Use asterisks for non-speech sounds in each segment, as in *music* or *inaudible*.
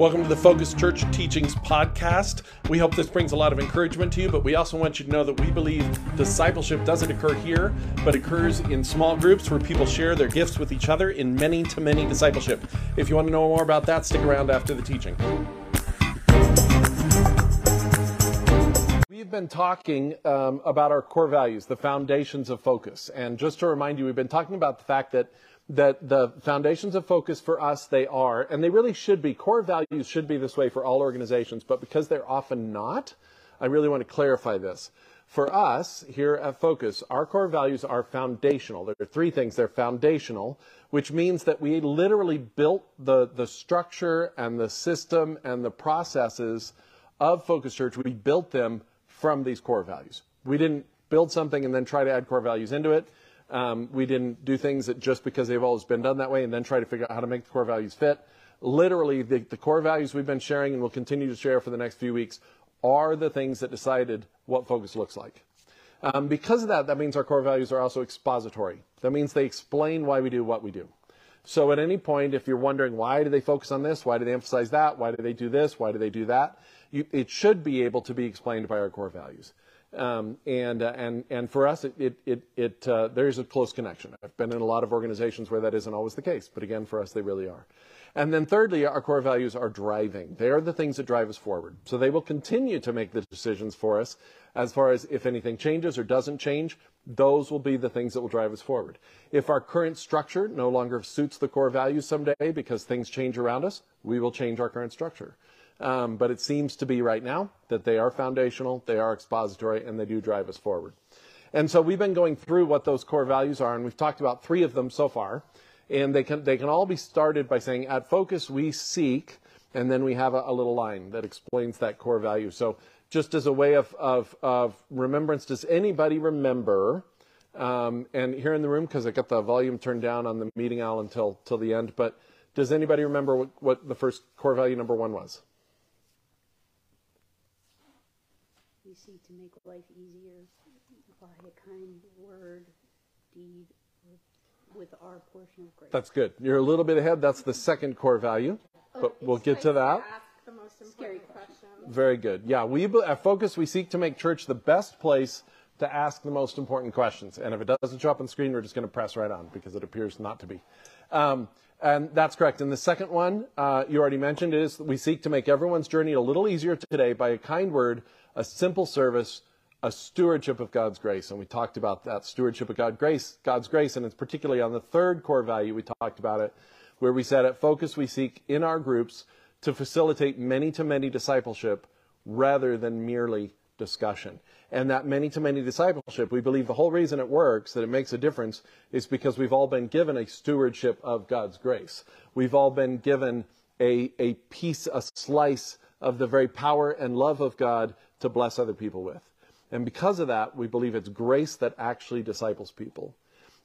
Welcome to the Focus Church Teachings Podcast. We hope this brings a lot of encouragement to you, but we also want you to know that we believe discipleship doesn't occur here, but occurs in small groups where people share their gifts with each other in many to many discipleship. If you want to know more about that, stick around after the teaching. We've been talking um, about our core values, the foundations of focus. And just to remind you, we've been talking about the fact that that the foundations of focus for us they are and they really should be core values should be this way for all organizations but because they're often not i really want to clarify this. For us here at focus our core values are foundational. There are three things. They're foundational which means that we literally built the the structure and the system and the processes of focus church. We built them from these core values. We didn't build something and then try to add core values into it um, we didn't do things that just because they've always been done that way and then try to figure out how to make the core values fit. Literally, the, the core values we've been sharing and will continue to share for the next few weeks are the things that decided what focus looks like. Um, because of that, that means our core values are also expository. That means they explain why we do what we do. So at any point, if you're wondering why do they focus on this, why do they emphasize that, why do they do this, why do they do that, you, it should be able to be explained by our core values. Um, and, uh, and, and for us, it, it, it, it uh, there's a close connection. I've been in a lot of organizations where that isn't always the case, but again, for us, they really are. And then thirdly, our core values are driving. They are the things that drive us forward. So they will continue to make the decisions for us as far as if anything changes or doesn't change, those will be the things that will drive us forward. If our current structure no longer suits the core values someday because things change around us, we will change our current structure. Um, but it seems to be right now that they are foundational, they are expository, and they do drive us forward. And so we've been going through what those core values are, and we've talked about three of them so far. And they can, they can all be started by saying, at Focus, we seek, and then we have a, a little line that explains that core value. So just as a way of, of, of remembrance, does anybody remember, um, and here in the room, because I got the volume turned down on the meeting owl until, till the end, but does anybody remember what, what the first core value number one was? We seek to make life easier by a kind word, deed, with our portion of grace. That's good. You're a little bit ahead. That's the second core value, but we'll get to that. Ask the most important question. Very good. Yeah, we at Focus we seek to make church the best place to ask the most important questions. And if it doesn't show up on the screen, we're just going to press right on because it appears not to be. Um, and that's correct. And the second one uh, you already mentioned is we seek to make everyone's journey a little easier today by a kind word a simple service, a stewardship of God's grace. And we talked about that stewardship of God grace, God's grace, and it's particularly on the third core value we talked about it, where we said at Focus we seek in our groups to facilitate many to many discipleship rather than merely discussion. And that many to many discipleship, we believe the whole reason it works, that it makes a difference, is because we've all been given a stewardship of God's grace. We've all been given a, a piece, a slice of the very power and love of God to bless other people with. And because of that, we believe it's grace that actually disciples people.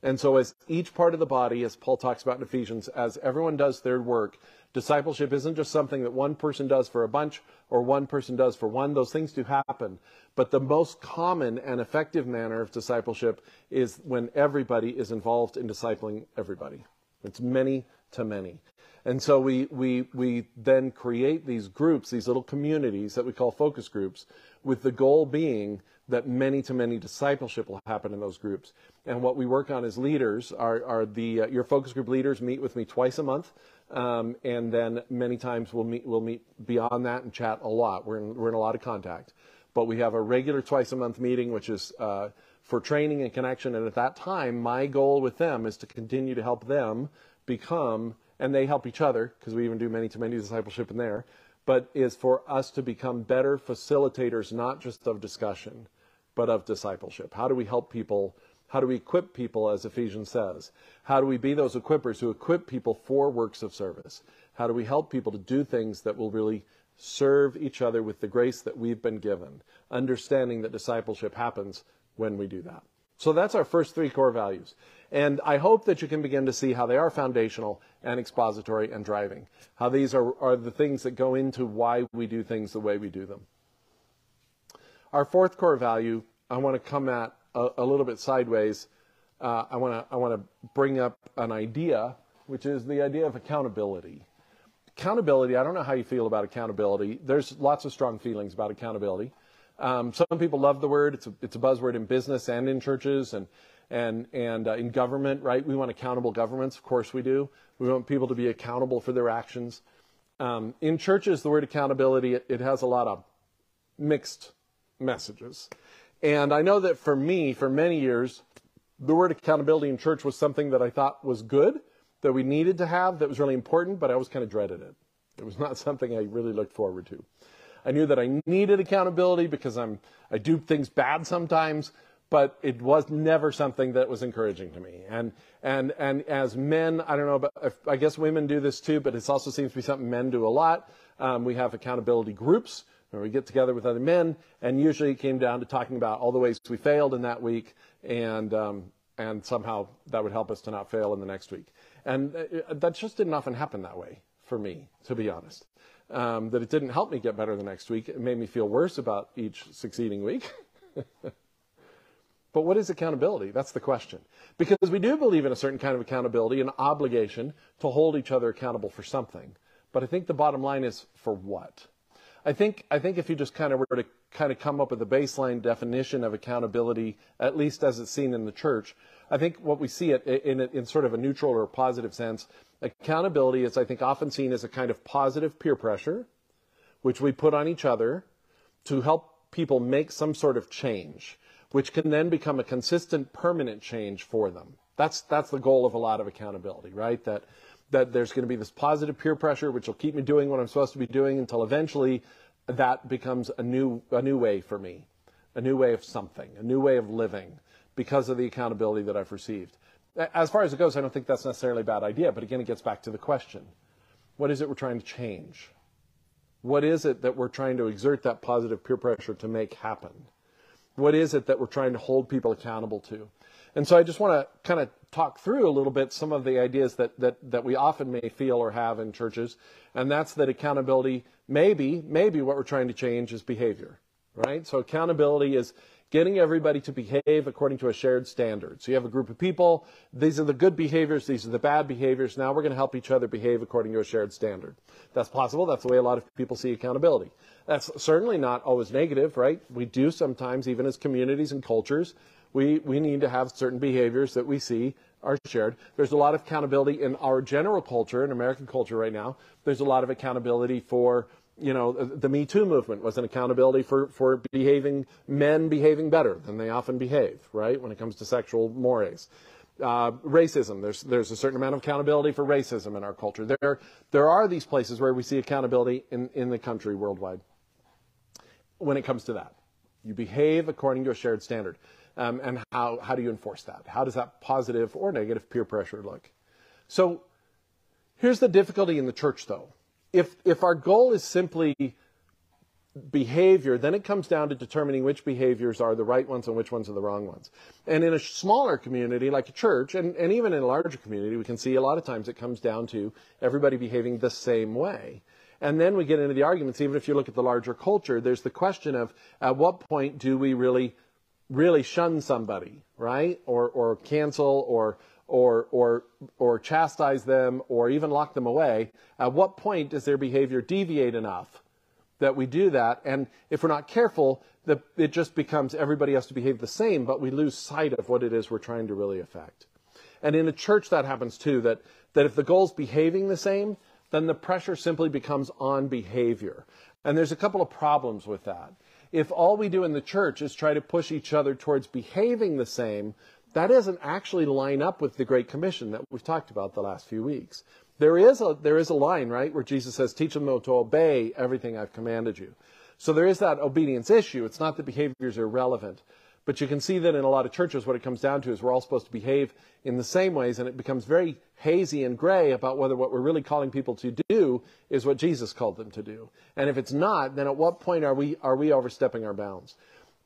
And so, as each part of the body, as Paul talks about in Ephesians, as everyone does their work, discipleship isn't just something that one person does for a bunch or one person does for one. Those things do happen. But the most common and effective manner of discipleship is when everybody is involved in discipling everybody. It's many to many. And so we, we, we then create these groups, these little communities that we call focus groups, with the goal being that many to many discipleship will happen in those groups. And what we work on as leaders are, are the, uh, your focus group leaders meet with me twice a month. Um, and then many times we'll meet, we'll meet beyond that and chat a lot. We're in, we're in a lot of contact. But we have a regular twice a month meeting, which is, uh, for training and connection. And at that time, my goal with them is to continue to help them become and they help each other because we even do many to many discipleship in there, but is for us to become better facilitators, not just of discussion, but of discipleship. How do we help people? How do we equip people, as Ephesians says? How do we be those equippers who equip people for works of service? How do we help people to do things that will really serve each other with the grace that we've been given, understanding that discipleship happens when we do that? So that's our first three core values. And I hope that you can begin to see how they are foundational and expository and driving. How these are, are the things that go into why we do things the way we do them. Our fourth core value, I want to come at a, a little bit sideways. Uh, I want to I want to bring up an idea, which is the idea of accountability. accountability, I don't know how you feel about accountability. There's lots of strong feelings about accountability. Um, some people love the word. It's a, it's a buzzword in business and in churches and, and, and uh, in government, right? We want accountable governments. Of course we do. We want people to be accountable for their actions. Um, in churches, the word accountability, it, it has a lot of mixed messages. And I know that for me, for many years, the word accountability in church was something that I thought was good, that we needed to have, that was really important, but I always kind of dreaded it. It was *laughs* not something I really looked forward to. I knew that I needed accountability because I'm I do things bad sometimes, but it was never something that was encouraging to me. And and and as men, I don't know, but if, I guess women do this too, but it also seems to be something men do a lot. Um, we have accountability groups where we get together with other men, and usually it came down to talking about all the ways we failed in that week, and um, and somehow that would help us to not fail in the next week. And uh, that just didn't often happen that way for me, to be honest um, that it didn't help me get better the next week. It made me feel worse about each succeeding week. *laughs* but what is accountability? That's the question. Because we do believe in a certain kind of accountability, an obligation to hold each other accountable for something. But I think the bottom line is for what? I think I think if you just kind of were to kind of come up with a baseline definition of accountability, at least as it's seen in the church, I think what we see it in, in, sort of a neutral or positive sense Accountability is, I think, often seen as a kind of positive peer pressure, which we put on each other to help people make some sort of change, which can then become a consistent, permanent change for them. That's, that's the goal of a lot of accountability, right? That, that there's going to be this positive peer pressure, which will keep me doing what I'm supposed to be doing until eventually that becomes a new, a new way for me, a new way of something, a new way of living because of the accountability that I've received as far as it goes, I don't think that's necessarily a bad idea. But again, it gets back to the question what is it we're trying to change? What is it that we're trying to exert that positive peer pressure to make happen? What is it that we're trying to hold people accountable to? And so I just want to kind of talk through a little bit some of the ideas that, that, that we often may feel or have in churches. And that's that accountability, maybe, maybe what we're trying to change is behavior, right? So accountability is, getting everybody to behave according to a shared standard. So you have a group of people, these are the good behaviors, these are the bad behaviors. Now we're going to help each other behave according to a shared standard. That's possible. That's the way a lot of people see accountability. That's certainly not always negative, right? We do sometimes, even as communities and cultures, we, we need to have certain behaviors that we see are shared. There's a lot of accountability in our general culture, in American culture right now. There's a lot of accountability for you know, the Me Too movement was an accountability for, for behaving, men behaving better than they often behave, right, when it comes to sexual mores. Uh, racism, there's, there's a certain amount of accountability for racism in our culture. There, there are these places where we see accountability in, in the country worldwide when it comes to that. You behave according to a shared standard. Um, and how, how do you enforce that? How does that positive or negative peer pressure look? So here's the difficulty in the church, though if, if our goal is simply behavior, then it comes down to determining which behaviors are the right ones and which ones are the wrong ones. And in a smaller community like a church, and, and even in a larger community, we can see a lot of times it comes down to everybody behaving the same way. And then we get into the arguments, even if you look at the larger culture, there's the question of at what point do we really, really shun somebody, right? Or, or cancel or or, or, or chastise them or even lock them away, at what point does their behavior deviate enough that we do that? And if we're not careful, the, it just becomes everybody has to behave the same, but we lose sight of what it is we're trying to really affect. And in a church, that happens too, that, that if the goal's behaving the same, then the pressure simply becomes on behavior. And there's a couple of problems with that. If all we do in the church is try to push each other towards behaving the same, that doesn't actually line up with the Great Commission that we've talked about the last few weeks. There is a, there is a line, right, where Jesus says, teach them to obey everything I've commanded you. So there is that obedience issue. It's not that behaviors are irrelevant. But you can see that in a lot of churches, what it comes down to is we're all supposed to behave in the same ways, and it becomes very hazy and gray about whether what we're really calling people to do is what Jesus called them to do. And if it's not, then at what point are we, are we overstepping our bounds?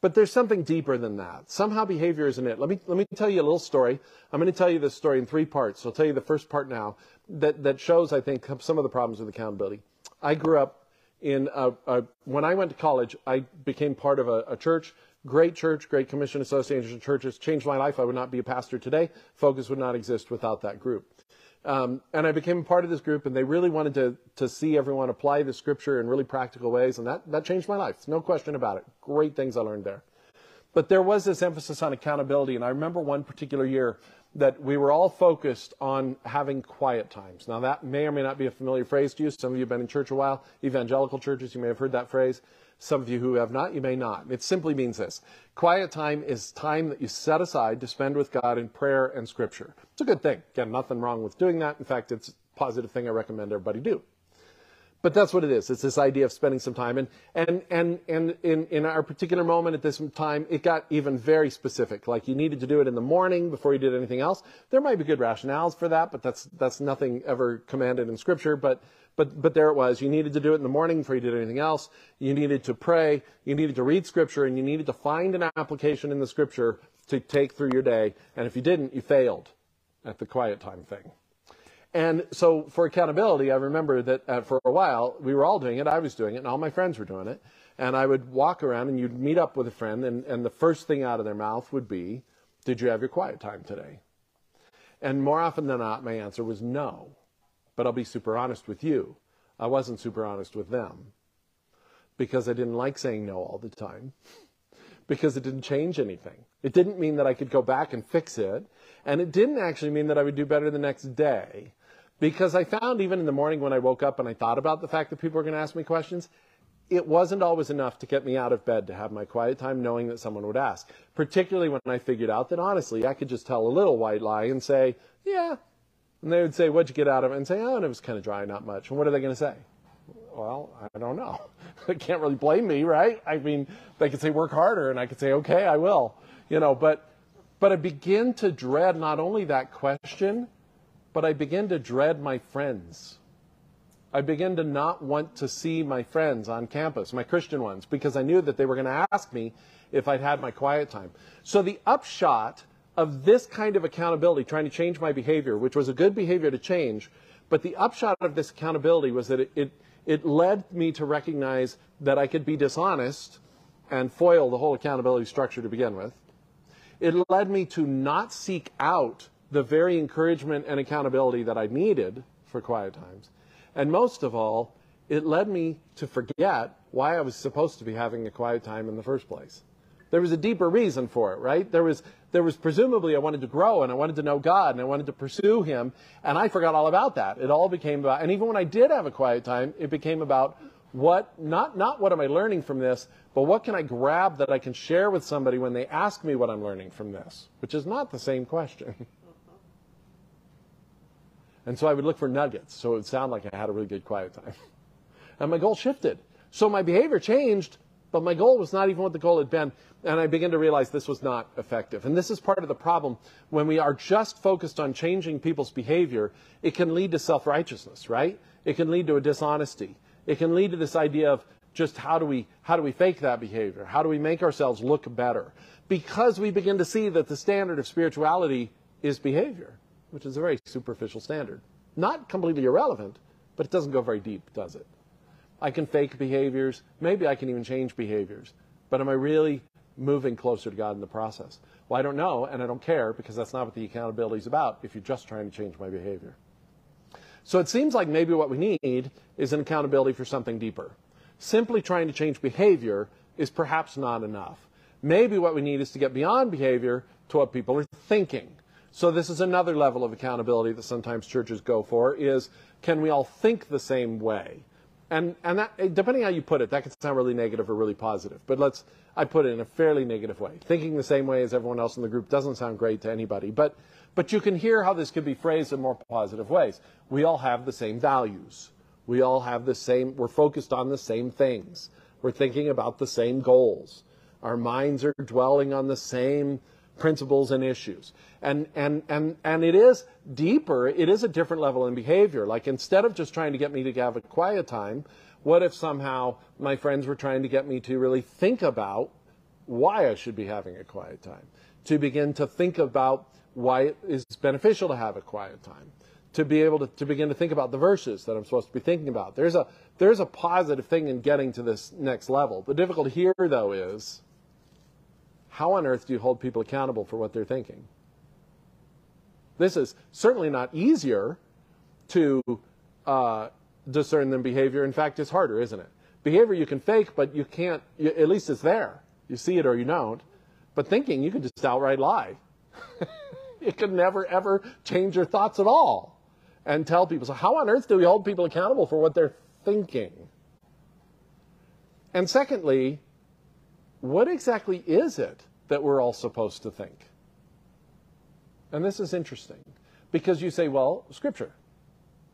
But there's something deeper than that. Somehow behavior isn't it. Let me, let me tell you a little story. I'm going to tell you this story in three parts. I'll tell you the first part now that, that shows, I think, some of the problems with accountability. I grew up in, a, a, when I went to college, I became part of a, a church, great church, great commission association of churches, changed my life. I would not be a pastor today. Focus would not exist without that group. Um, and I became a part of this group, and they really wanted to, to see everyone apply the scripture in really practical ways, and that, that changed my life. No question about it. Great things I learned there. But there was this emphasis on accountability, and I remember one particular year that we were all focused on having quiet times. Now, that may or may not be a familiar phrase to you. Some of you have been in church a while, evangelical churches, you may have heard that phrase. Some of you who have not, you may not. It simply means this quiet time is time that you set aside to spend with God in prayer and scripture. It's a good thing. Again, nothing wrong with doing that. In fact, it's a positive thing I recommend everybody do. But that's what it is. It's this idea of spending some time. And, and, and, and in, in our particular moment at this time, it got even very specific. Like you needed to do it in the morning before you did anything else. There might be good rationales for that, but that's, that's nothing ever commanded in scripture. But, but, but there it was. You needed to do it in the morning before you did anything else. You needed to pray. You needed to read scripture and you needed to find an application in the scripture to take through your day. And if you didn't, you failed at the quiet time thing. And so for accountability, I remember that uh, for a while we were all doing it. I was doing it, and all my friends were doing it. And I would walk around, and you'd meet up with a friend, and, and the first thing out of their mouth would be, Did you have your quiet time today? And more often than not, my answer was no. But I'll be super honest with you. I wasn't super honest with them because I didn't like saying no all the time because it didn't change anything. It didn't mean that I could go back and fix it. And it didn't actually mean that I would do better the next day. Because I found even in the morning when I woke up and I thought about the fact that people were going to ask me questions, it wasn't always enough to get me out of bed to have my quiet time knowing that someone would ask. Particularly when I figured out that honestly, I could just tell a little white lie and say, yeah. And they would say, what'd you get out of it? And say, oh, and it was kind of dry, not much. And what are they going to say? Well, I don't know. *laughs* they can't really blame me, right? I mean, they could say work harder and I could say, okay, I will. You know, but but I begin to dread not only that question, but I begin to dread my friends. I begin to not want to see my friends on campus, my Christian ones, because I knew that they were going to ask me if I'd had my quiet time. So the upshot of this kind of accountability, trying to change my behavior, which was a good behavior to change, but the upshot of this accountability was that it, it, it led me to recognize that I could be dishonest and foil the whole accountability structure to begin with. It led me to not seek out the very encouragement and accountability that I needed for quiet times. And most of all, it led me to forget why I was supposed to be having a quiet time in the first place. There was a deeper reason for it, right? There was, there was presumably I wanted to grow and I wanted to know God and I wanted to pursue Him, and I forgot all about that. It all became about, and even when I did have a quiet time, it became about what, not, not what am I learning from this, but what can I grab that I can share with somebody when they ask me what I'm learning from this, which is not the same question. *laughs* And so I would look for nuggets so it would sound like I had a really good quiet time. *laughs* And my goal shifted. So my behavior changed, but my goal was not even what the goal had been. And I began to realize this was not effective. And this is part of the problem. When we are just focused on changing people's behavior, it can lead to self righteousness, right? It can lead to a dishonesty. It can lead to this idea of just how do we how do we fake that behavior? How do we make ourselves look better? Because we begin to see that the standard of spirituality is behavior, which is a very superficial standard. Not completely irrelevant, but it doesn't go very deep, does it? I can fake behaviors, maybe I can even change behaviors, but am I really moving closer to God in the process? Well, I don't know, and I don't care because that's not what the accountability is about if you're just trying to change my behavior. So it seems like maybe what we need is an accountability for something deeper. Simply trying to change behavior is perhaps not enough. Maybe what we need is to get beyond behavior to what people are thinking. So this is another level of accountability that sometimes churches go for is can we all think the same way? And and that eh, depending how you put it, that could sound really negative or really positive. But let's I put it in a fairly negative way. Thinking the same way as everyone else in the group doesn't sound great to anybody. But but you can hear how this could be phrased in more positive ways. We all have the same values. We all have the same, we're focused on the same things. We're thinking about the same goals. Our minds are dwelling on the same principles and issues. And, and, and, and it is deeper, it is a different level in behavior. Like instead of just trying to get me to have a quiet time, what if somehow my friends were trying to get me to really think about why I should be having a quiet time? To begin to think about why it is beneficial to have a quiet time to be able to, to begin to think about the verses that I'm supposed to be thinking about. There's a, there's a positive thing in getting to this next level. The difficulty here, though, is how on earth do you hold people accountable for what they're thinking? This is certainly not easier to uh, discern than behavior. In fact, it's harder, isn't it? Behavior you can fake, but you can't, you, at least it's there. You see it or you don't. But thinking, you can just outright lie. *laughs* you can never, ever change your thoughts at all and tell people. So, how on earth do we hold people accountable for what they're thinking? And secondly, what exactly is it that we're all supposed to think? And this is interesting because you say, well, Scripture.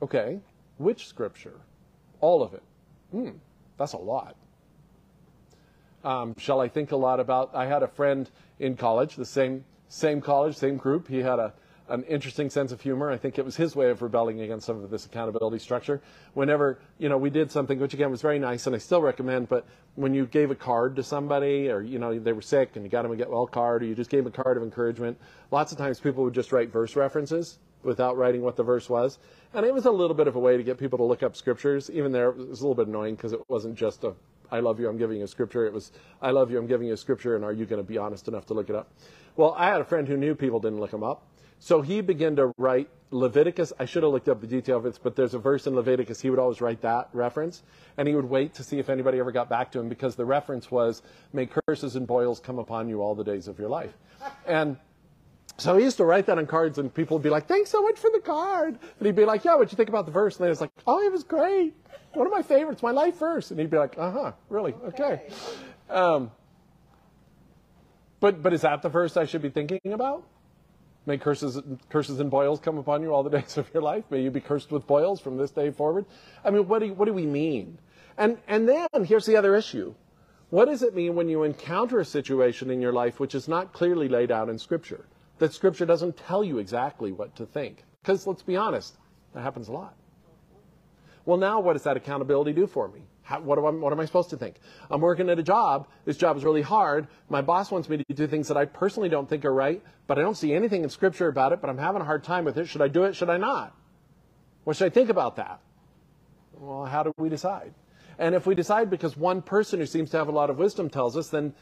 Okay, which Scripture? All of it. Hmm, that's a lot. Um, shall I think a lot about? I had a friend in college, the same same college, same group. He had a an interesting sense of humor. I think it was his way of rebelling against some of this accountability structure. Whenever, you know, we did something, which again was very nice and I still recommend, but when you gave a card to somebody or, you know, they were sick and you got them a get well card or you just gave them a card of encouragement, lots of times people would just write verse references without writing what the verse was. And it was a little bit of a way to get people to look up scriptures. Even there, it was a little bit annoying because it wasn't just a I love you, I'm giving you a scripture. It was, I love you, I'm giving you a scripture, and are you going to be honest enough to look it up? Well, I had a friend who knew people didn't look them up. So he began to write Leviticus. I should have looked up the detail of this, but there's a verse in Leviticus. He would always write that reference, and he would wait to see if anybody ever got back to him because the reference was, May curses and boils come upon you all the days of your life. And so he used to write that on cards, and people would be like, Thanks so much for the card. And he'd be like, Yeah, what'd you think about the verse? And then it's like, Oh, it was great. One of my favorites, my life verse. And he'd be like, Uh huh, really? Okay. Um, but, but is that the verse I should be thinking about? May curses, curses and boils come upon you all the *laughs* days of your life. May you be cursed with boils from this day forward. I mean, what do, what do we mean? And, and then here's the other issue. What does it mean when you encounter a situation in your life which is not clearly laid out in Scripture? That Scripture doesn't tell you exactly what to think? Because let's be honest, that happens a lot. Well, now what does that accountability do for me? How, what, am I, what am I supposed to think? I'm working at a job. This job is really hard. My boss wants me to do things that I personally don't think are right, but I don't see anything in Scripture about it, but I'm having a hard time with it. Should I do it? Should I not? What should I think about that? Well, how do we decide? And if we decide because one person who seems to have a lot of wisdom tells us, then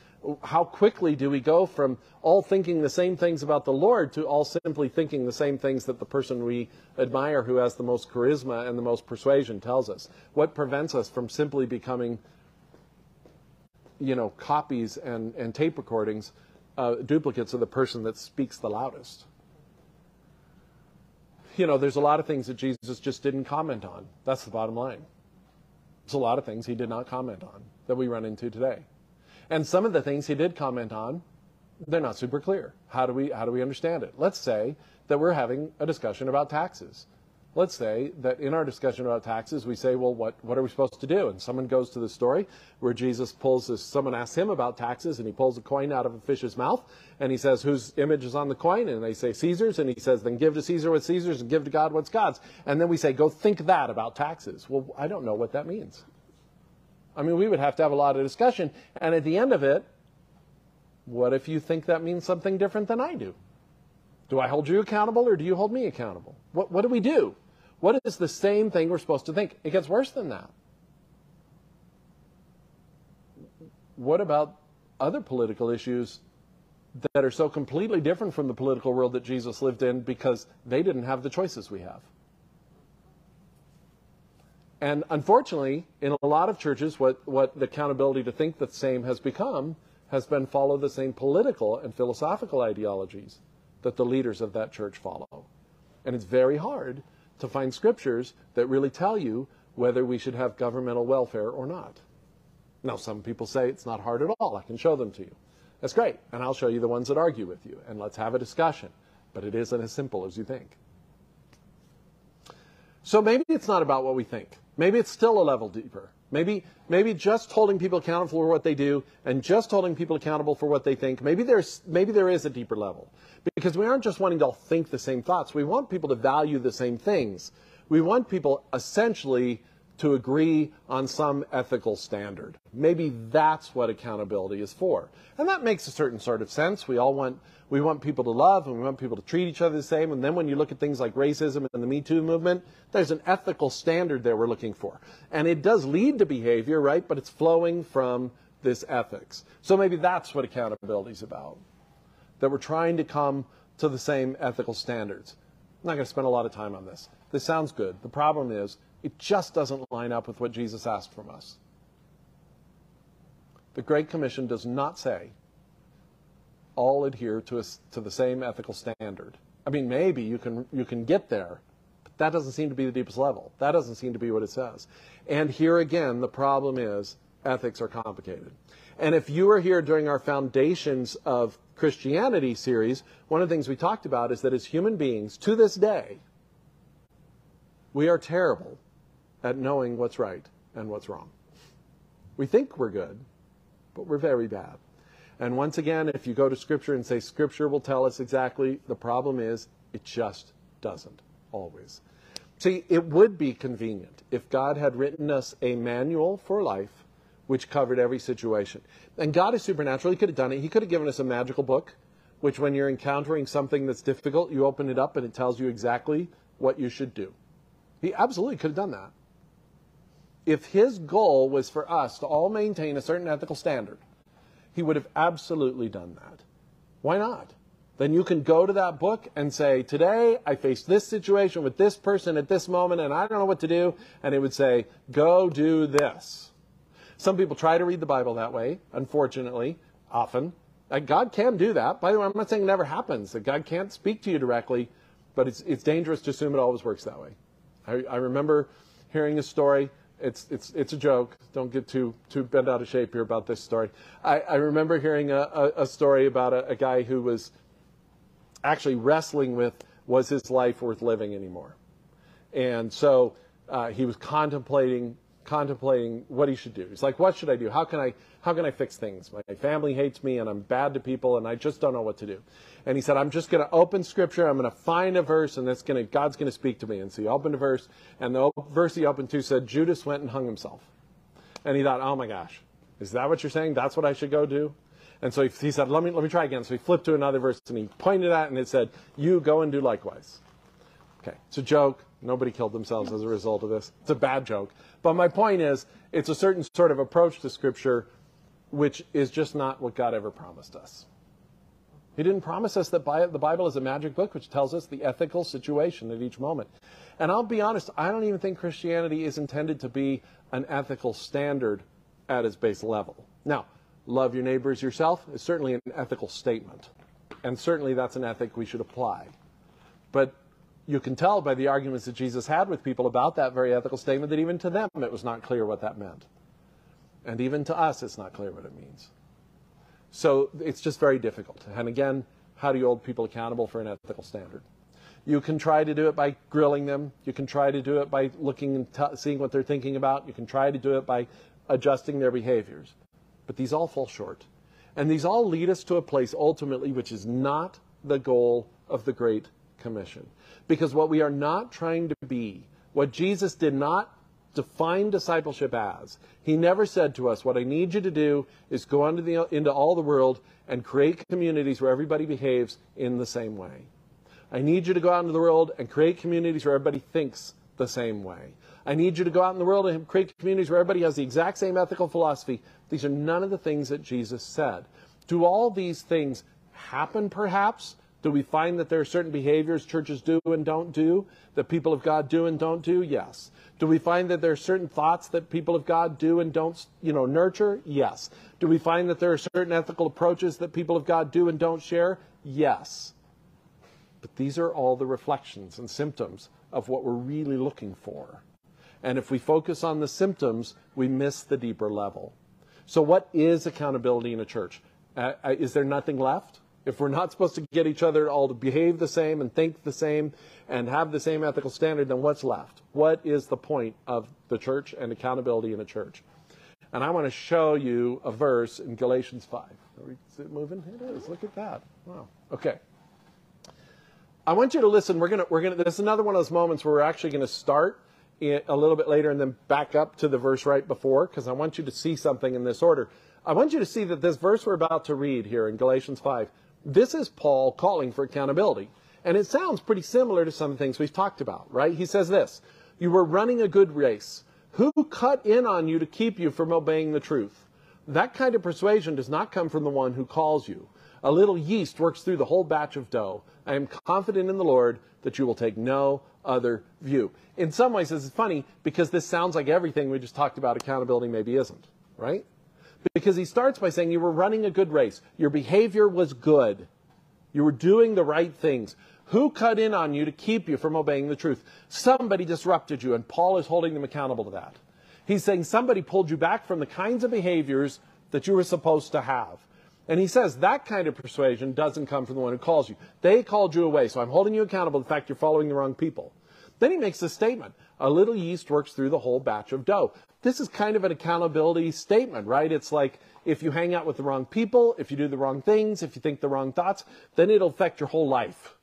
how quickly do we go from all thinking the same things about the Lord to all simply thinking the same things that the person we admire who has the most charisma and the most persuasion tells us? What prevents us from simply becoming, you know, copies and, and tape recordings, uh, duplicates of the person that speaks the loudest? You know, there's a lot of things that Jesus just didn't comment on. That's the bottom line. There's a lot of things he did not comment on that we run into today. And some of the things he did comment on, they're not super clear. How do we how do we understand it? Let's say that we're having a discussion about taxes let's say that in our discussion about taxes, we say, well, what, what are we supposed to do? And someone goes to the story where Jesus pulls this, someone asks him about taxes, and he pulls a coin out of a fish's mouth, and he says, whose image is on the coin? And they say, Caesar's, and he says, then give to Caesar what's Caesar's, and give to God what's God's. And then we say, go think that about taxes. Well, I don't know what that means. I mean, we would have to have a lot of discussion, and at the end of it, what if you think that means something different than I do? Do I hold you accountable or do you hold me accountable? What, what do we do? What is the same thing we're supposed to think? It gets worse than that. What about other political issues that are so completely different from the political world that Jesus lived in because they didn't have the choices we have? And unfortunately, in a lot of churches, what, what the accountability to think the same has become has been follow the same political and philosophical ideologies that the leaders of that church follow. And it's very hard to find scriptures that really tell you whether we should have governmental welfare or not. Now, some people say it's not hard at all. I can show them to you. That's great. And I'll show you the ones that argue with you. And let's have a discussion. But it isn't as simple as you think. So maybe it's not about what we think. Maybe it's still a level deeper. Maybe, maybe just holding people accountable for what they do and just holding people accountable for what they think. Maybe there's, maybe there is a deeper level because we aren't just wanting to all think the same thoughts. We want people to value the same things. We want people essentially to agree on some ethical standard. Maybe that's what accountability is for. And that makes a certain sort of sense. We all want we want people to love and we want people to treat each other the same. And then when you look at things like racism and the Me Too movement, there's an ethical standard there we're looking for. And it does lead to behavior, right? But it's flowing from this ethics. So maybe that's what accountability is about. That we're trying to come to the same ethical standards. I'm not going to spend a lot of time on this. this sounds good. The problem is, it just doesn't line up with what Jesus asked from us. The Great Commission does not say all adhere to, a, to the same ethical standard. I mean, maybe you can, you can get there, but that doesn't seem to be the deepest level. That doesn't seem to be what it says. And here again, the problem is ethics are complicated. And if you were here during our Foundations of Christianity series, one of the things we talked about is that as human beings, to this day, we are terrible at knowing what's right and what's wrong. We think we're good, but we're very bad. And once again, if you go to Scripture and say Scripture will tell us exactly, the problem is it just doesn't always. See, it would be convenient if God had written us a manual for life which covered every situation. And God is supernatural. He could have done it. He could have given us a magical book, which when you're encountering something that's difficult, you open it up and it tells you exactly what you should do. He absolutely could have done that. If his goal was for us to all maintain a certain ethical standard, he would have absolutely done that. Why not? Then you can go to that book and say, Today I faced this situation with this person at this moment and I don't know what to do. And it would say, Go do this. Some people try to read the Bible that way, unfortunately, often. Uh, God can do that. By the way, I'm not saying it never happens, that God can't speak to you directly, but it's, it's dangerous to assume it always works that way. I, I remember hearing a story it's it's it's a joke. Don't get too too bent out of shape here about this story. I, I remember hearing a, a, a story about a, a, guy who was actually wrestling with was his life worth living anymore, and so uh, he was contemplating contemplating what he should do. He's like, what should I do? How can I how can I fix things? My family hates me and I'm bad to people and I just don't know what to do. And he said, I'm just going to open scripture. I'm going to find a verse and that's to God's going to speak to me. And so he opened a verse and the verse he opened to said Judas went and hung himself. And he thought, "Oh my gosh. Is that what you're saying? That's what I should go do?" And so he, he said, "Let me let me try again." So he flipped to another verse and he pointed at it and it said, "You go and do likewise." Okay. It's a joke. Nobody killed themselves as a result of this. It's a bad joke. But my point is, it's a certain sort of approach to Scripture which is just not what God ever promised us. He didn't promise us that the Bible is a magic book which tells us the ethical situation at each moment. And I'll be honest, I don't even think Christianity is intended to be an ethical standard at its base level. Now, love your neighbors yourself is certainly an ethical statement. And certainly that's an ethic we should apply. But you can tell by the arguments that Jesus had with people about that very ethical statement that even to them it was not clear what that meant. And even to us, it's not clear what it means. So it's just very difficult. And again, how do you hold people accountable for an ethical standard? You can try to do it by grilling them. You can try to do it by looking and seeing what they're thinking about. You can try to do it by adjusting their behaviors. But these all fall short. And these all lead us to a place ultimately which is not the goal of the Great Commission. Because what we are not trying to be, what Jesus did not define discipleship as, he never said to us, What I need you to do is go into, the, into all the world and create communities where everybody behaves in the same way. I need you to go out into the world and create communities where everybody thinks the same way. I need you to go out in the world and create communities where everybody has the exact same ethical philosophy. These are none of the things that Jesus said. Do all these things happen, perhaps? Do we find that there are certain behaviors churches do and don't do, that people of God do and don't do? Yes. Do we find that there are certain thoughts that people of God do and don't, you know, nurture? Yes. Do we find that there are certain ethical approaches that people of God do and don't share? Yes. But these are all the reflections and symptoms of what we're really looking for. And if we focus on the symptoms, we miss the deeper level. So, what is accountability in a church? Uh, uh is there nothing left? If we're not supposed to get each other all to behave the same and think the same and have the same ethical standard, then what's left? What is the point of the church and accountability in a church? And I want to show you a verse in Galatians 5. Is it moving? It is. Look at that. Wow. Okay. I want you to listen. We're gonna we're gonna. This is another one of those moments where we're actually to start a little bit later and then back up to the verse right before because I want you to see something in this order. I want you to see that this verse we're about to read here in Galatians 5 this is Paul calling for accountability. And it sounds pretty similar to some things we've talked about, right? He says this You were running a good race. Who cut in on you to keep you from obeying the truth? That kind of persuasion does not come from the one who calls you. A little yeast works through the whole batch of dough. I am confident in the Lord that you will take no other view. In some ways, this is funny because this sounds like everything we just talked about accountability maybe isn't, right? Because he starts by saying you were running a good race. Your behavior was good. You were doing the right things. Who cut in on you to keep you from obeying the truth? Somebody disrupted you, and Paul is holding them accountable to that. He's saying somebody pulled you back from the kinds of behaviors that you were supposed to have. And he says that kind of persuasion doesn't come from the one who calls you. They called you away, so I'm holding you accountable to the fact you're following the wrong people. Then he makes a statement. A little yeast works through the whole batch of dough. This is kind of an accountability statement, right? It's like if you hang out with the wrong people, if you do the wrong things, if you think the wrong thoughts, then it'll affect your whole life.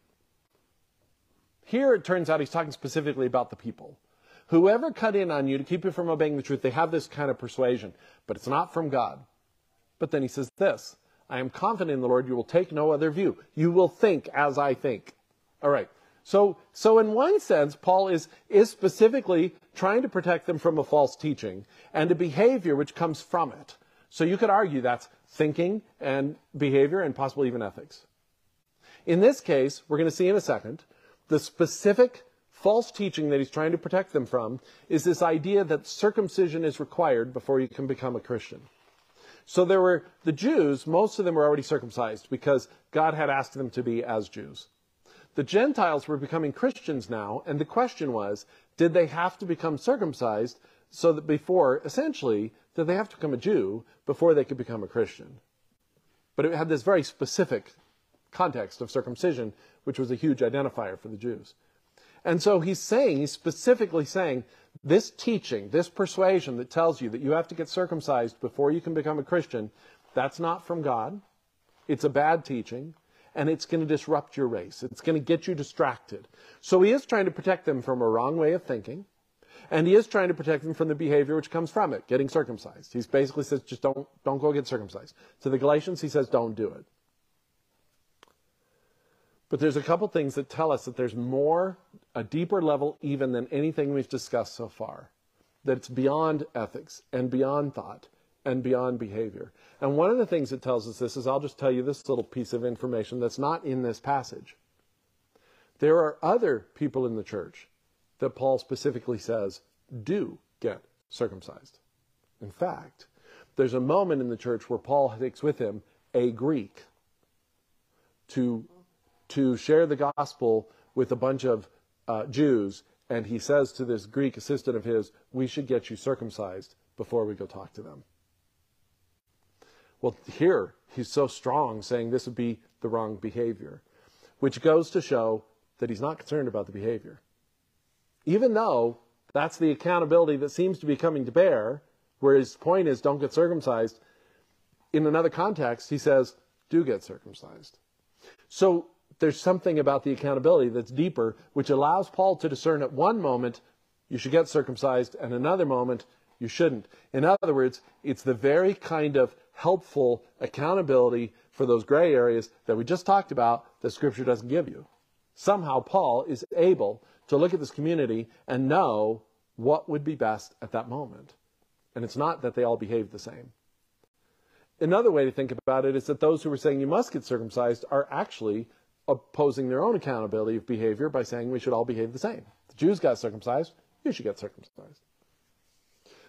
Here it turns out he's talking specifically about the people. Whoever cut in on you to keep you from obeying the truth, they have this kind of persuasion, but it's not from God. But then he says this I am confident in the Lord, you will take no other view. You will think as I think. All right. So, so in one sense, Paul is, is specifically trying to protect them from a false teaching and a behavior which comes from it. So you could argue that's thinking and behavior and possibly even ethics. In this case, we're going to see in a second, the specific false teaching that he's trying to protect them from is this idea that circumcision is required before you can become a Christian. So there were the Jews, most of them were already circumcised because God had asked them to be as Jews. The Gentiles were becoming Christians now, and the question was, did they have to become circumcised so that before, essentially, did they have to become a Jew before they could become a Christian? But it had this very specific context of circumcision, which was a huge identifier for the Jews. And so he's saying, he's specifically saying, this teaching, this persuasion that tells you that you have to get circumcised before you can become a Christian, that's not from God. It's a bad teaching, and it's going to disrupt your race. It's going to get you distracted. So he is trying to protect them from a wrong way of thinking, and he is trying to protect them from the behavior which comes from it, getting circumcised. He basically says, just don't, don't go get circumcised. To the Galatians, he says, don't do it. But there's a couple things that tell us that there's more, a deeper level even than anything we've discussed so far. That it's beyond ethics and beyond thought and beyond behavior. And one of the things that tells us this is I'll just tell you this little piece of information that's not in this passage. There are other people in the church that Paul specifically says do get circumcised. In fact, there's a moment in the church where Paul takes with him a Greek to to share the gospel with a bunch of uh, Jews, and he says to this Greek assistant of his, We should get you circumcised before we go talk to them. Well, here he's so strong saying this would be the wrong behavior, which goes to show that he's not concerned about the behavior. Even though that's the accountability that seems to be coming to bear, where his point is don't get circumcised, in another context, he says, do get circumcised. So there's something about the accountability that's deeper, which allows Paul to discern at one moment you should get circumcised, and another moment you shouldn't. In other words, it's the very kind of helpful accountability for those gray areas that we just talked about that Scripture doesn't give you. Somehow, Paul is able to look at this community and know what would be best at that moment. And it's not that they all behave the same. Another way to think about it is that those who are saying you must get circumcised are actually opposing their own accountability of behavior by saying we should all behave the same. The Jews got circumcised, you should get circumcised.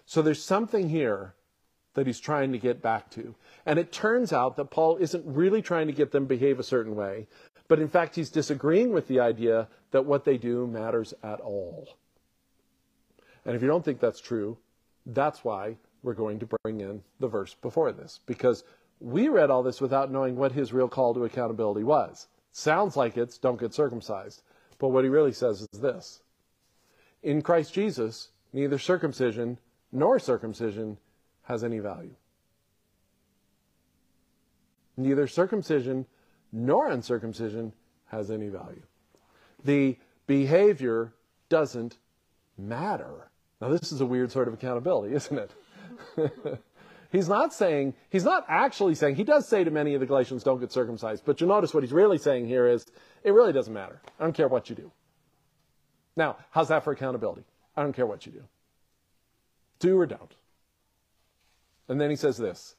So there's something here that he's trying to get back to. And it turns out that Paul isn't really trying to get them behave a certain way, but in fact he's disagreeing with the idea that what they do matters at all. And if you don't think that's true, that's why we're going to bring in the verse before this, because we read all this without knowing what his real call to accountability was. Sounds like it's don't get circumcised. But what he really says is this In Christ Jesus, neither circumcision nor circumcision has any value. Neither circumcision nor uncircumcision has any value. The behavior doesn't matter. Now, this is a weird sort of accountability, *laughs* isn't it? *laughs* He's not saying, he's not actually saying, he does say to many of the Galatians, don't get circumcised. But you'll notice what he's really saying here is, it really doesn't matter. I don't care what you do. Now, how's that for accountability? I don't care what you do. Do or don't. And then he says this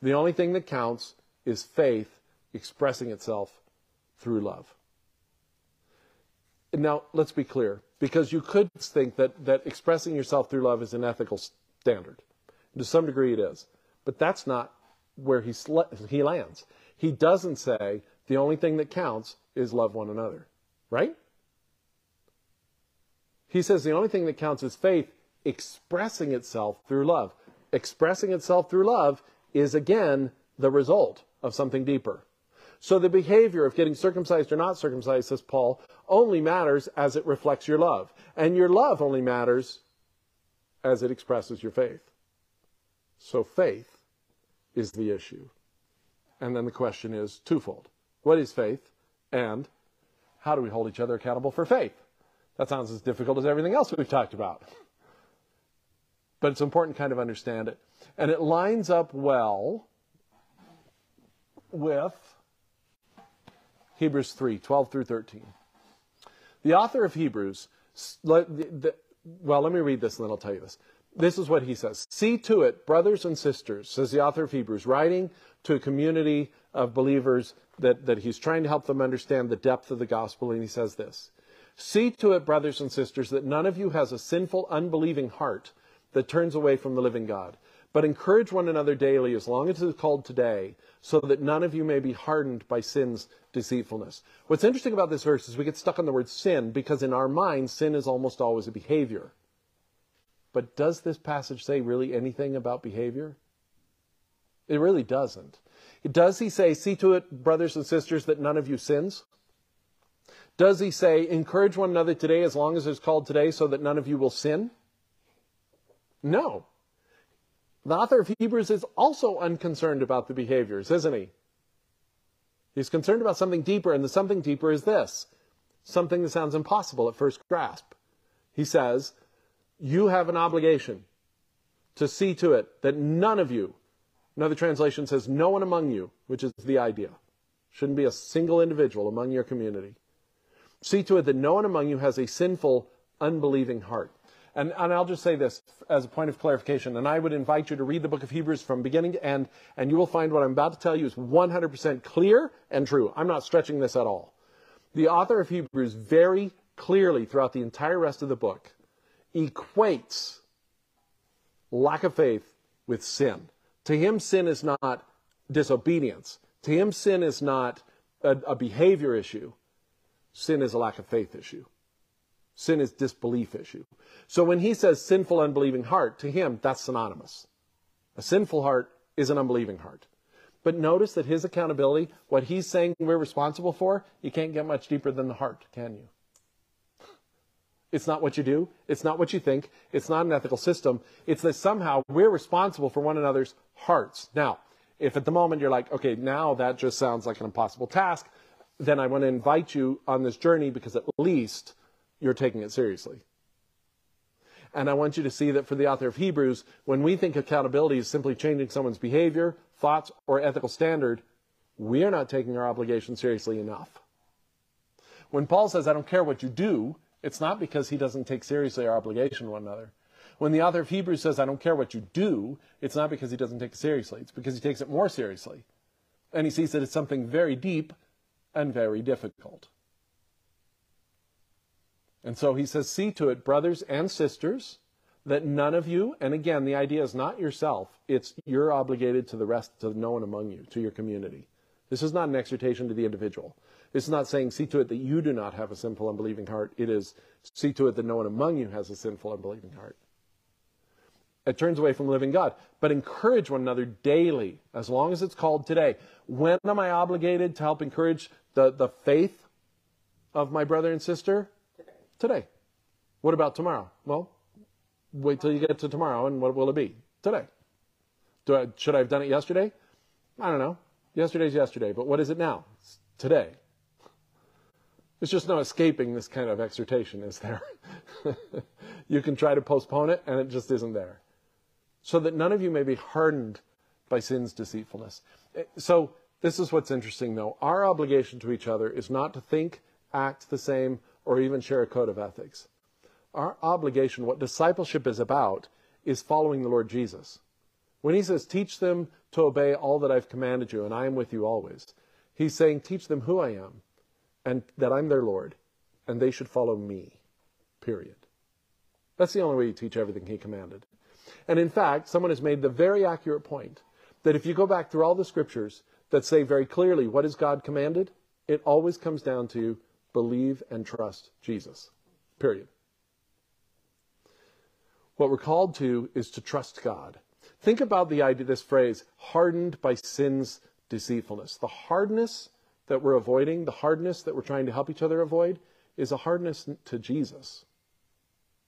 the only thing that counts is faith expressing itself through love. now let's be clear, because you could think that, that expressing yourself through love is an ethical standard. To some degree it is. But that's not where he, he lands. He doesn't say the only thing that counts is love one another, right? He says the only thing that counts is faith expressing itself through love. Expressing itself through love is again the result of something deeper. So the behavior of getting circumcised or not circumcised, says Paul, only matters as it reflects your love. And your love only matters as it expresses your faith. So faith is the issue. And then the question is twofold. What is faith? And how do we hold each other accountable for faith? That sounds as difficult as everything else we've talked about. But it's important to kind of understand it. And it lines up well with Hebrews 3 12 through 13. The author of Hebrews, well, let me read this and then I'll tell you this. This is what he says See to it, brothers and sisters, says the author of Hebrews, writing to a community of believers that, that he's trying to help them understand the depth of the gospel. And he says this See to it, brothers and sisters, that none of you has a sinful, unbelieving heart that turns away from the living God. But encourage one another daily as long as it is called today, so that none of you may be hardened by sin's deceitfulness. What's interesting about this verse is we get stuck on the word sin because in our minds, sin is almost always a behavior. But does this passage say really anything about behavior? It really doesn't. Does he say, see to it, brothers and sisters, that none of you sins? Does he say, encourage one another today as long as it's called today so that none of you will sin? No. The author of Hebrews is also unconcerned about the behaviors, isn't he? He's concerned about something deeper, and the something deeper is this something that sounds impossible at first grasp. He says, You have an obligation to see to it that none of you, another translation says, no one among you, which is the idea. Shouldn't be a single individual among your community. See to it that no one among you has a sinful, unbelieving heart. And, and I'll just say this as a point of clarification, and I would invite you to read the book of Hebrews from beginning to end, and you will find what I'm about to tell you is 100% clear and true. I'm not stretching this at all. The author of Hebrews very clearly throughout the entire rest of the book equates lack of faith with sin. To him, sin is not disobedience. To him, sin is not a, a behavior issue. Sin is a lack of faith issue. Sin is disbelief issue. So when he says sinful, unbelieving heart, to him, that's synonymous. A sinful heart is an unbelieving heart. But notice that his accountability, what he's saying we're responsible for, you can't get much deeper than the heart, can you? It's not what you do. It's not what you think. It's not an ethical system. It's that somehow we're responsible for one another's hearts. Now, if at the moment you're like, okay, now that just sounds like an impossible task, then I want to invite you on this journey because at least you're taking it seriously. And I want you to see that for the author of Hebrews, when we think accountability is simply changing someone's behavior, thoughts, or ethical standard, we are not taking our obligation seriously enough. When Paul says, I don't care what you do, it's not because he doesn't take seriously our obligation to one another. When the author of Hebrews says, I don't care what you do, it's not because he doesn't take it seriously. It's because he takes it more seriously. And he sees that it's something very deep and very difficult. And so he says, See to it, brothers and sisters, that none of you, and again, the idea is not yourself, it's you're obligated to the rest, to no one among you, to your community. This is not an exhortation to the individual. This is not saying, see to it that you do not have a sinful, unbelieving heart. It is, see to it that no one among you has a sinful, unbelieving heart. It turns away from living God. But encourage one another daily, as long as it's called today. When am I obligated to help encourage the, the faith of my brother and sister? Today. What about tomorrow? Well, wait till you get to tomorrow, and what will it be? Today. Do I, should I have done it yesterday? I don't know. Yesterday's yesterday, but what is it now? It's today. There's just no escaping this kind of exhortation, is there? *laughs* you can try to postpone it, and it just isn't there. So that none of you may be hardened by sin's deceitfulness. Eh, so this is what's interesting, though. Our obligation to each other is not to think, act the same, or even share a code of ethics. Our obligation, what discipleship is about, is following the Lord Jesus. When he says, Teach them to obey all that I've commanded you, and I am with you always, he's saying, Teach them who I am, and that I'm their Lord, and they should follow me. Period. That's the only way you teach everything he commanded. And in fact, someone has made the very accurate point that if you go back through all the scriptures that say very clearly what is God commanded, it always comes down to believe and trust Jesus. Period. What we're called to is to trust God. Think about the idea, this phrase, hardened by sin's deceitfulness. The hardness that we're avoiding, the hardness that we're trying to help each other avoid, is a hardness to Jesus.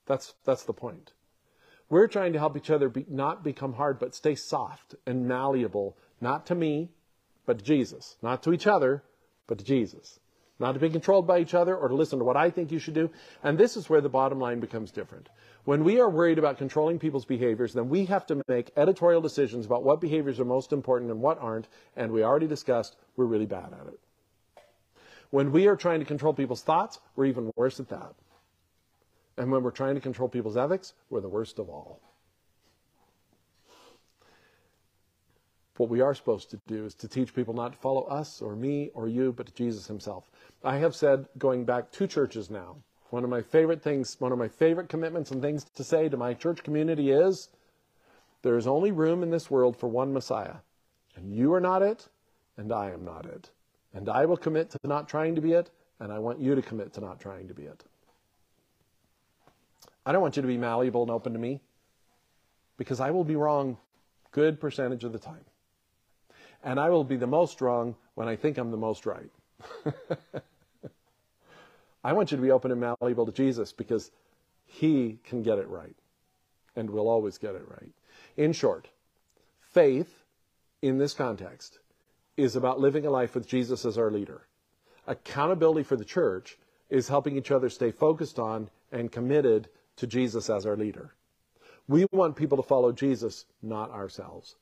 That's, that's the point. We're trying to help each other be, not become hard, but stay soft and malleable, not to me, but to Jesus. Not to each other, but to Jesus. Not to be controlled by each other or to listen to what I think you should do. And this is where the bottom line becomes different. When we are worried about controlling people's behaviors, then we have to make editorial decisions about what behaviors are most important and what aren't. And we already discussed we're really bad at it. When we are trying to control people's thoughts, we're even worse at that. And when we're trying to control people's ethics, we're the worst of all. What we are supposed to do is to teach people not to follow us or me or you, but Jesus himself. I have said, going back two churches now, one of my favorite things, one of my favorite commitments and things to say to my church community is there is only room in this world for one Messiah. And you are not it, and I am not it. And I will commit to not trying to be it, and I want you to commit to not trying to be it. I don't want you to be malleable and open to me because I will be wrong good percentage of the time. And I will be the most wrong when I think I'm the most right. *laughs* I want you to be open and malleable to Jesus because he can get it right and will always get it right. In short, faith in this context is about living a life with Jesus as our leader. Accountability for the church is helping each other stay focused on and committed to Jesus as our leader. We want people to follow Jesus, not ourselves.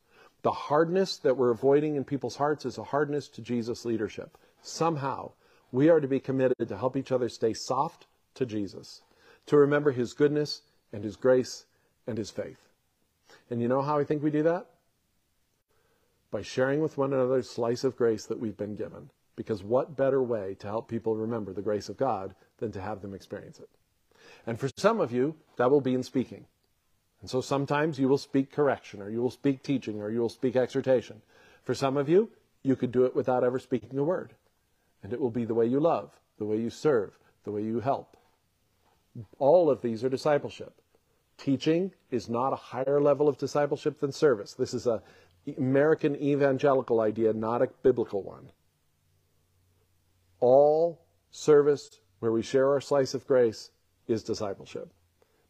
The hardness that we're avoiding in people's hearts is a hardness to Jesus' leadership. Somehow, we are to be committed to help each other stay soft to Jesus, to remember his goodness and his grace and his faith. And you know how I think we do that? By sharing with one another a slice of grace that we've been given. Because what better way to help people remember the grace of God than to have them experience it? And for some of you, that will be in speaking. And so sometimes you will speak correction, or you will speak teaching, or you will speak exhortation. For some of you, you could do it without ever speaking a word. And it will be the way you love, the way you serve, the way you help. All of these are discipleship. Teaching is not a higher level of discipleship than service. This is a American evangelical idea, not a biblical one. All service where we share our slice of grace is discipleship.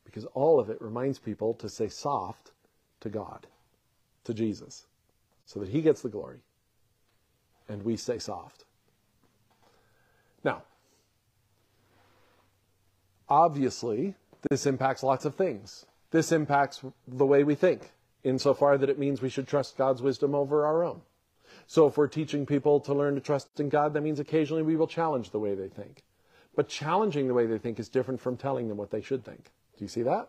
Because all of it reminds people to say soft to God, to Jesus, so that He gets the glory and we stay soft. Now, obviously, this impacts lots of things. This impacts the way we think, insofar that it means we should trust God's wisdom over our own. So if we're teaching people to learn to trust in God, that means occasionally we will challenge the way they think. But challenging the way they think is different from telling them what they should think. Do you see that?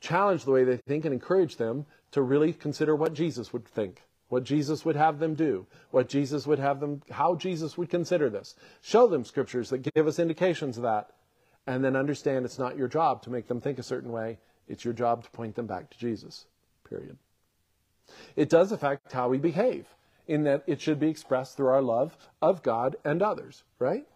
Challenge the way they think and encourage them to really consider what Jesus would think, what Jesus would have them do, what Jesus would have them, how Jesus would consider this. Show them scriptures that give us indications of that, and then understand it's not your job to make them think a certain way. It's your job to point them back to Jesus. Period. It does affect how we behave, in that it should be expressed through our love of God and others, right?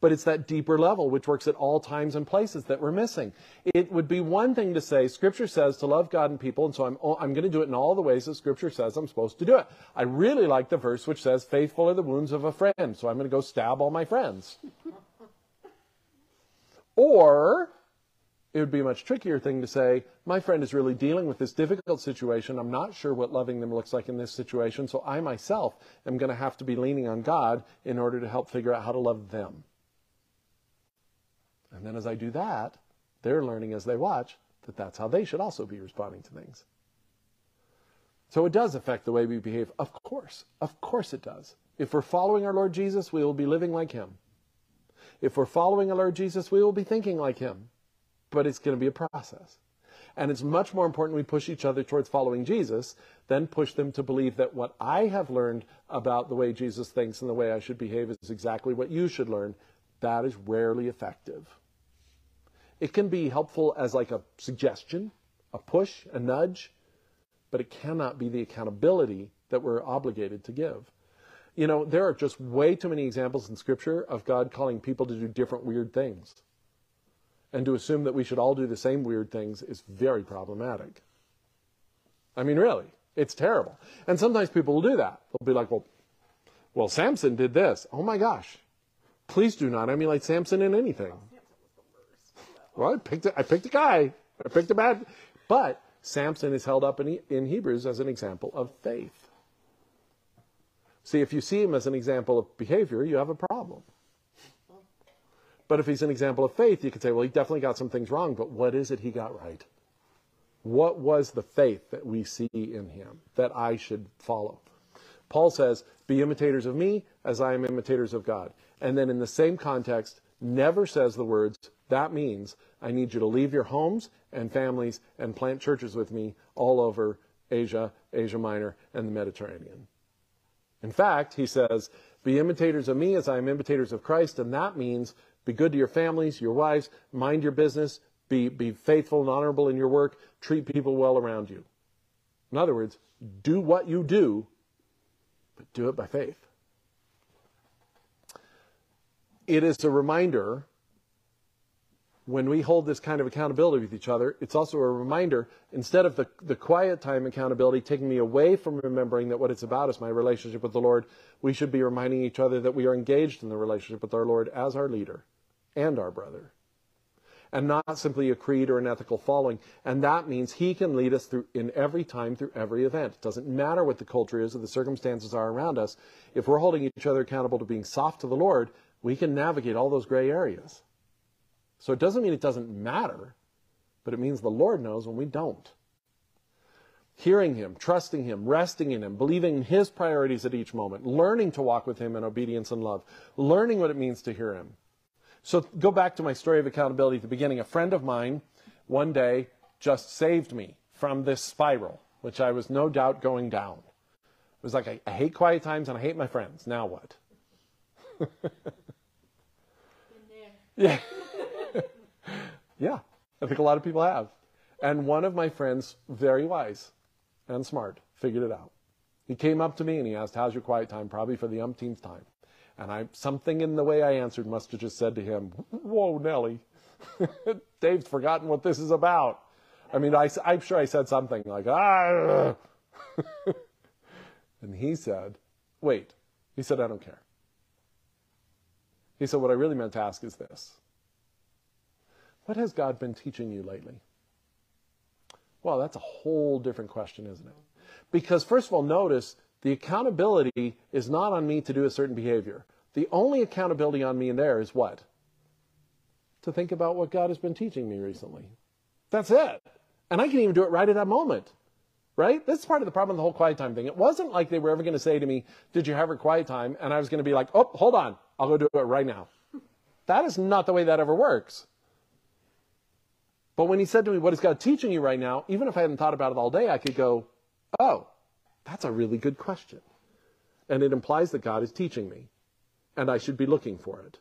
But it's that deeper level which works at all times and places that we're missing. It would be one thing to say, Scripture says to love God and people, and so I'm, oh, I'm going to do it in all the ways that Scripture says I'm supposed to do it. I really like the verse which says, faithful are the wounds of a friend, so I'm going to go stab all my friends. *laughs* or it would be a much trickier thing to say, my friend is really dealing with this difficult situation. I'm not sure what loving them looks like in this situation, so I myself am going to have to be leaning on God in order to help figure out how to love them. And then as I do that, they're learning as they watch that that's how they should also be responding to things. So it does affect the way we behave. Of course. Of course it does. If we're following our Lord Jesus, we will be living like him. If we're following our Lord Jesus, we will be thinking like him. But it's going to be a process. And it's much more important we push each other towards following Jesus than push them to believe that what I have learned about the way Jesus thinks and the way I should behave is exactly what you should learn that is rarely effective. It can be helpful as like a suggestion, a push, a nudge, but it cannot be the accountability that we're obligated to give. You know, there are just way too many examples in Scripture of God calling people to do different weird things. And to assume that we should all do the same weird things is very problematic. I mean, really, it's terrible. And sometimes people will do that. They'll be like, well, well, Samson did this. Oh my gosh. Please do not emulate Samson in anything. Well, I picked a, I picked a guy. I picked a bad. But Samson is held up in, in Hebrews as an example of faith. See, if you see him as an example of behavior, you have a problem. But if he's an example of faith, you could say, well, he definitely got some things wrong, but what is it he got right? What was the faith that we see in him that I should follow? Paul says, Be imitators of me as I am imitators of God. And then in the same context, never says the words, That means I need you to leave your homes and families and plant churches with me all over Asia, Asia Minor, and the Mediterranean. In fact, he says, Be imitators of me as I am imitators of Christ, and that means be good to your families, your wives, mind your business, be, be faithful and honorable in your work, treat people well around you. In other words, do what you do, but do it by faith. It is a reminder when we hold this kind of accountability with each other, it's also a reminder, instead of the, the quiet time accountability taking me away from remembering that what it's about is my relationship with the Lord, we should be reminding each other that we are engaged in the relationship with our Lord as our leader and our brother. And not simply a creed or an ethical following. And that means he can lead us through in every time through every event. It doesn't matter what the culture is or the circumstances are around us. If we're holding each other accountable to being soft to the Lord, we can navigate all those gray areas. So it doesn't mean it doesn't matter, but it means the Lord knows when we don't. Hearing Him, trusting Him, resting in Him, believing in His priorities at each moment, learning to walk with Him in obedience and love, learning what it means to hear Him. So go back to my story of accountability at the beginning. A friend of mine one day just saved me from this spiral, which I was no doubt going down. It was like, I, I hate quiet times and I hate my friends. Now what? *laughs* yeah. Yeah, I think a lot of people have. And one of my friends, very wise and smart, figured it out. He came up to me and he asked, How's your quiet time? Probably for the umpteenth time. And I, something in the way I answered must have just said to him, Whoa, Nelly, *laughs* Dave's forgotten what this is about. I mean, I, I'm sure I said something like, ah. *laughs* and he said, Wait. He said, I don't care. He said, What I really meant to ask is this What has God been teaching you lately? Well, that's a whole different question, isn't it? Because, first of all, notice the accountability is not on me to do a certain behavior. The only accountability on me in there is what? To think about what God has been teaching me recently. That's it. And I can even do it right at that moment. Right? That's part of the problem with the whole quiet time thing. It wasn't like they were ever going to say to me, Did you have a quiet time? And I was going to be like, Oh, hold on. I'll go do it right now. That is not the way that ever works. But when he said to me, What is God teaching you right now? Even if I hadn't thought about it all day, I could go, Oh, that's a really good question. And it implies that God is teaching me, and I should be looking for it.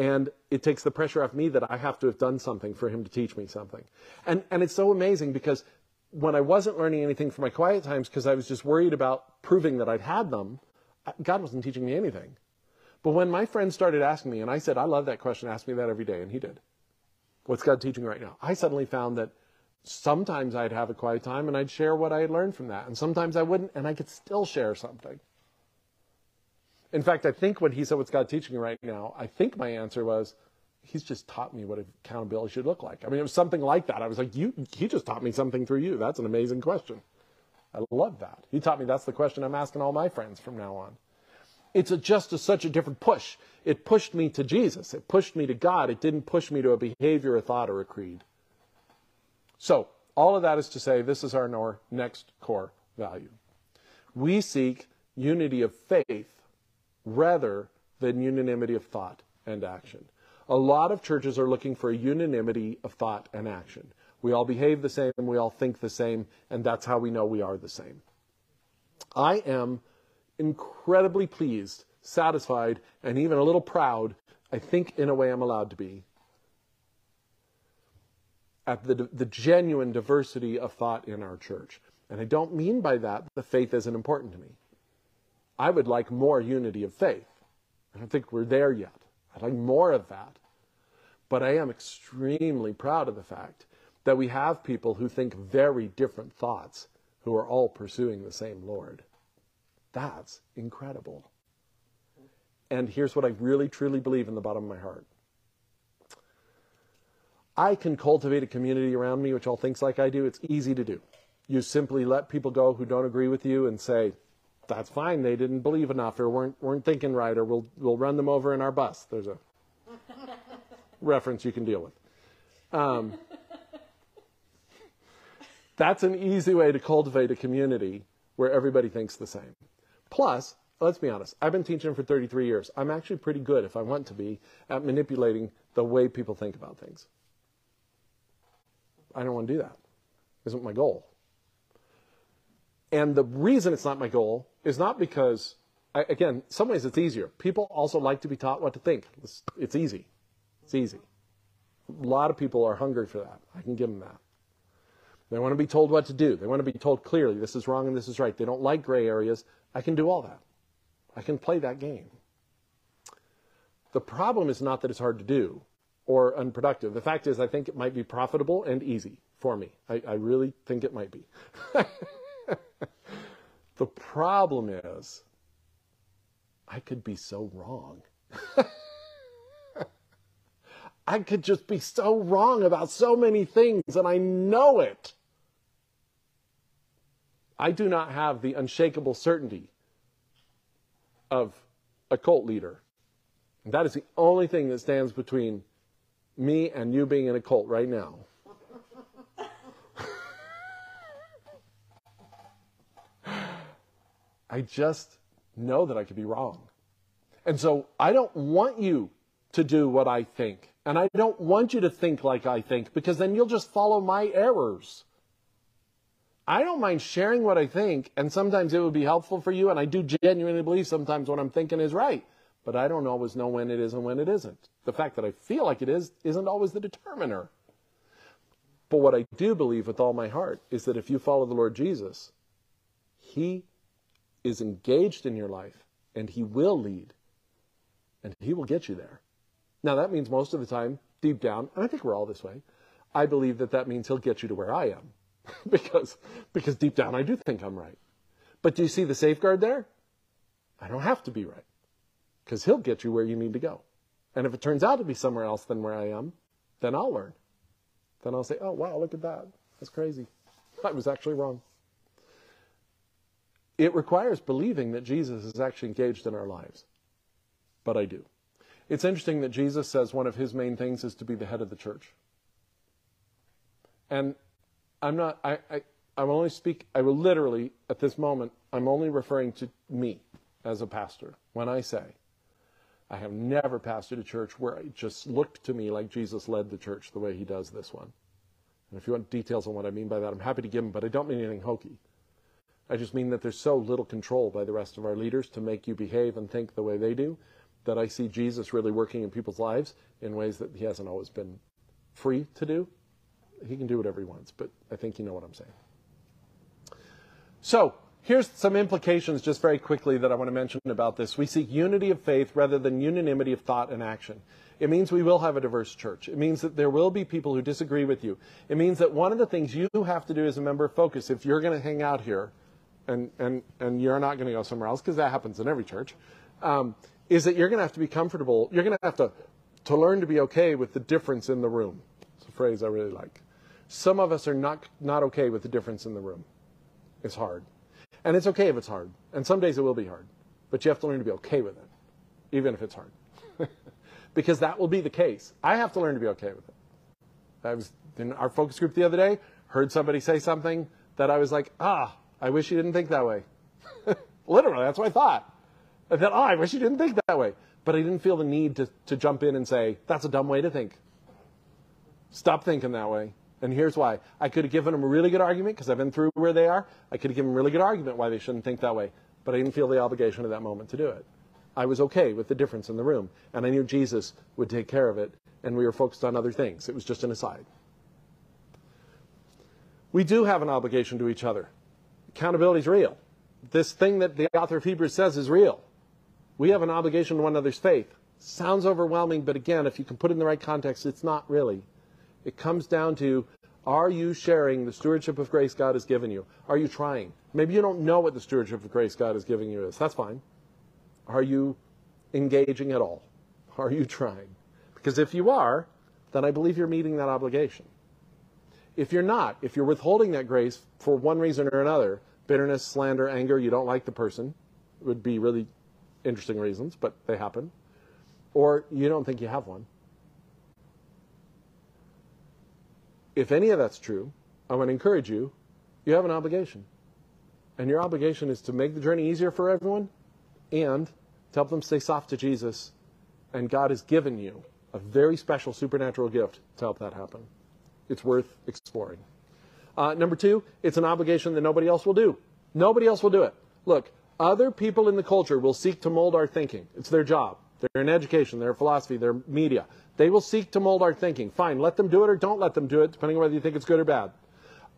And it takes the pressure off me that I have to have done something for him to teach me something. And, and it's so amazing because when I wasn't learning anything for my quiet times because I was just worried about proving that I'd had them, uh, God wasn't teaching me anything. But when my friend started asking me, and I said, I love that question, ask me that every day, and he did. What's God teaching right now? I suddenly found that sometimes I'd have a quiet time and I'd share what I had learned from that. And sometimes I wouldn't, and I could still share something. In fact, I think when he said, What's God teaching right now? I think my answer was, He's just taught me what accountability should look like. I mean, it was something like that. I was like, you, He just taught me something through you. That's an amazing question. I love that. He taught me that's the question I'm asking all my friends from now on. It's a, just a, such a different push. It pushed me to Jesus. It pushed me to God. It didn't push me to a behavior, a thought, or a creed. So, all of that is to say, this is our next core value. We seek unity of faith rather than unanimity of thought and action. A lot of churches are looking for a unanimity of thought and action. We all behave the same, we all think the same, and that's how we know we are the same. I am incredibly pleased, satisfied, and even a little proud. I think in a way I'm allowed to be, at the, the genuine diversity of thought in our church. And I don't mean by that the faith isn't important to me. I would like more unity of faith. I don't think we're there yet. I'd like more of that. But I am extremely proud of the fact that we have people who think very different thoughts who are all pursuing the same Lord. That's incredible. And here's what I really truly believe in the bottom of my heart. I can cultivate a community around me which all thinks like I do. It's easy to do. You simply let people go who don't agree with you and say, that's fine. They didn't believe enough or weren't, weren't thinking right or we'll, we'll run them over in our bus. There's a *laughs* reference you can deal with. Um, that's an easy way to cultivate a community where everybody thinks the same. Plus, let's be honest, I've been teaching for 33 years. I'm actually pretty good, if I want to be, at manipulating the way people think about things. I don't want to do that. Isn't my goal. And the reason it's not my goal is not because, I, again, some ways it's easier. People also like to be taught what to think. It's, it's easy. It's easy. A lot of people are hungry for that. I can give them that. They want to be told what to do. They want to be told clearly this is wrong and this is right. They don't like gray areas. I can do all that. I can play that game. The problem is not that it's hard to do or unproductive. The fact is, I think it might be profitable and easy for me. I, I really think it might be. *laughs* the problem is, I could be so wrong. *laughs* I could just be so wrong about so many things, and I know it. I do not have the unshakable certainty of a cult leader. That is the only thing that stands between me and you being in a cult right now. *laughs* I just know that I could be wrong. And so I don't want you to do what I think. And I don't want you to think like I think because then you'll just follow my errors. I don't mind sharing what I think, and sometimes it would be helpful for you, and I do genuinely believe sometimes what I'm thinking is right, but I don't always know when it is and when it isn't. The fact that I feel like it is isn't always the determiner. But what I do believe with all my heart is that if you follow the Lord Jesus, He is engaged in your life, and He will lead, and He will get you there. Now, that means most of the time, deep down, and I think we're all this way, I believe that that means He'll get you to where I am. *laughs* because, because deep down I do think I'm right. But do you see the safeguard there? I don't have to be right because he'll get you where you need to go. And if it turns out to be somewhere else than where I am, then I'll learn. Then I'll say, oh, wow, look at that. That's crazy. I was actually wrong. It requires believing that Jesus is actually engaged in our lives. But I do. It's interesting that Jesus says one of his main things is to be the head of the church. And I'm not, I, I, I will only speak, I will literally, at this moment, I'm only referring to me as a pastor when I say, I have never pastored a church where it just looked to me like Jesus led the church the way he does this one. And if you want details on what I mean by that, I'm happy to give them, but I don't mean anything hokey. I just mean that there's so little control by the rest of our leaders to make you behave and think the way they do that I see Jesus really working in people's lives in ways that he hasn't always been free to do he can do whatever he wants, but I think you know what I'm saying. So, here's some implications just very quickly that I want to mention about this. We seek unity of faith rather than unanimity of thought and action. It means we will have a diverse church. It means that there will be people who disagree with you. It means that one of the things you have to do as a member of Focus, if you're going to hang out here, and, and, and you're not going to go somewhere else, because that happens in every church, um, is that you're going to have to be comfortable. You're going to have to, to learn to be okay with the difference in the room. It's a phrase I really like. Some of us are not, not okay with the difference in the room. It's hard. And it's okay if it's hard. And some days it will be hard. But you have to learn to be okay with it, even if it's hard. *laughs* because that will be the case. I have to learn to be okay with it. I was in our focus group the other day, heard somebody say something that I was like, ah, I wish you didn't think that way. *laughs* Literally, that's what I thought. I thought, oh, I wish you didn't think that way. But I didn't feel the need to, to jump in and say, that's a dumb way to think. Stop thinking that way. And here's why. I could have given them a really good argument because I've been through where they are. I could have given them a really good argument why they shouldn't think that way. But I didn't feel the obligation at that moment to do it. I was okay with the difference in the room, and I knew Jesus would take care of it, and we were focused on other things. It was just an aside. We do have an obligation to each other. Accountability is real. This thing that the author of Hebrews says is real. We have an obligation to one another's faith. Sounds overwhelming, but again, if you can put it in the right context, it's not really. It comes down to are you sharing the stewardship of grace God has given you? Are you trying? Maybe you don't know what the stewardship of grace God is giving you is. That's fine. Are you engaging at all? Are you trying? Because if you are, then I believe you're meeting that obligation. If you're not, if you're withholding that grace for one reason or another, bitterness, slander, anger, you don't like the person, would be really interesting reasons, but they happen, or you don't think you have one. If any of that's true, I want to encourage you, you have an obligation. And your obligation is to make the journey easier for everyone and to help them stay soft to Jesus. And God has given you a very special supernatural gift to help that happen. It's worth exploring. Uh, number two, it's an obligation that nobody else will do. Nobody else will do it. Look, other people in the culture will seek to mold our thinking. It's their job. They're in education, they're in philosophy, they're media. They will seek to mold our thinking. Fine, let them do it or don't let them do it, depending on whether you think it's good or bad.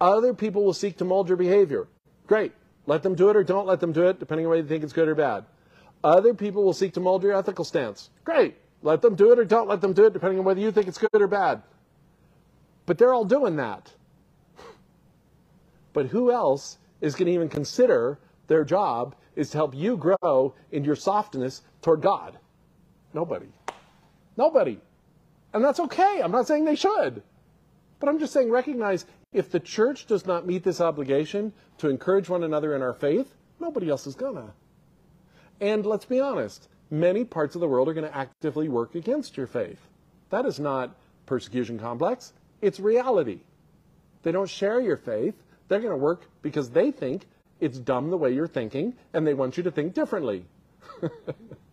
Other people will seek to mold your behavior. Great. Let them do it or don't let them do it, depending on whether you think it's good or bad. Other people will seek to mold your ethical stance. Great. Let them do it or don't let them do it, depending on whether you think it's good or bad. But they're all doing that. But who else is going to even consider their job is to help you grow in your softness toward God? Nobody. Nobody. And that's okay. I'm not saying they should. But I'm just saying recognize if the church does not meet this obligation to encourage one another in our faith, nobody else is gonna. And let's be honest, many parts of the world are going to actively work against your faith. That is not persecution complex, it's reality. They don't share your faith. They're going to work because they think it's dumb the way you're thinking and they want you to think differently. *laughs*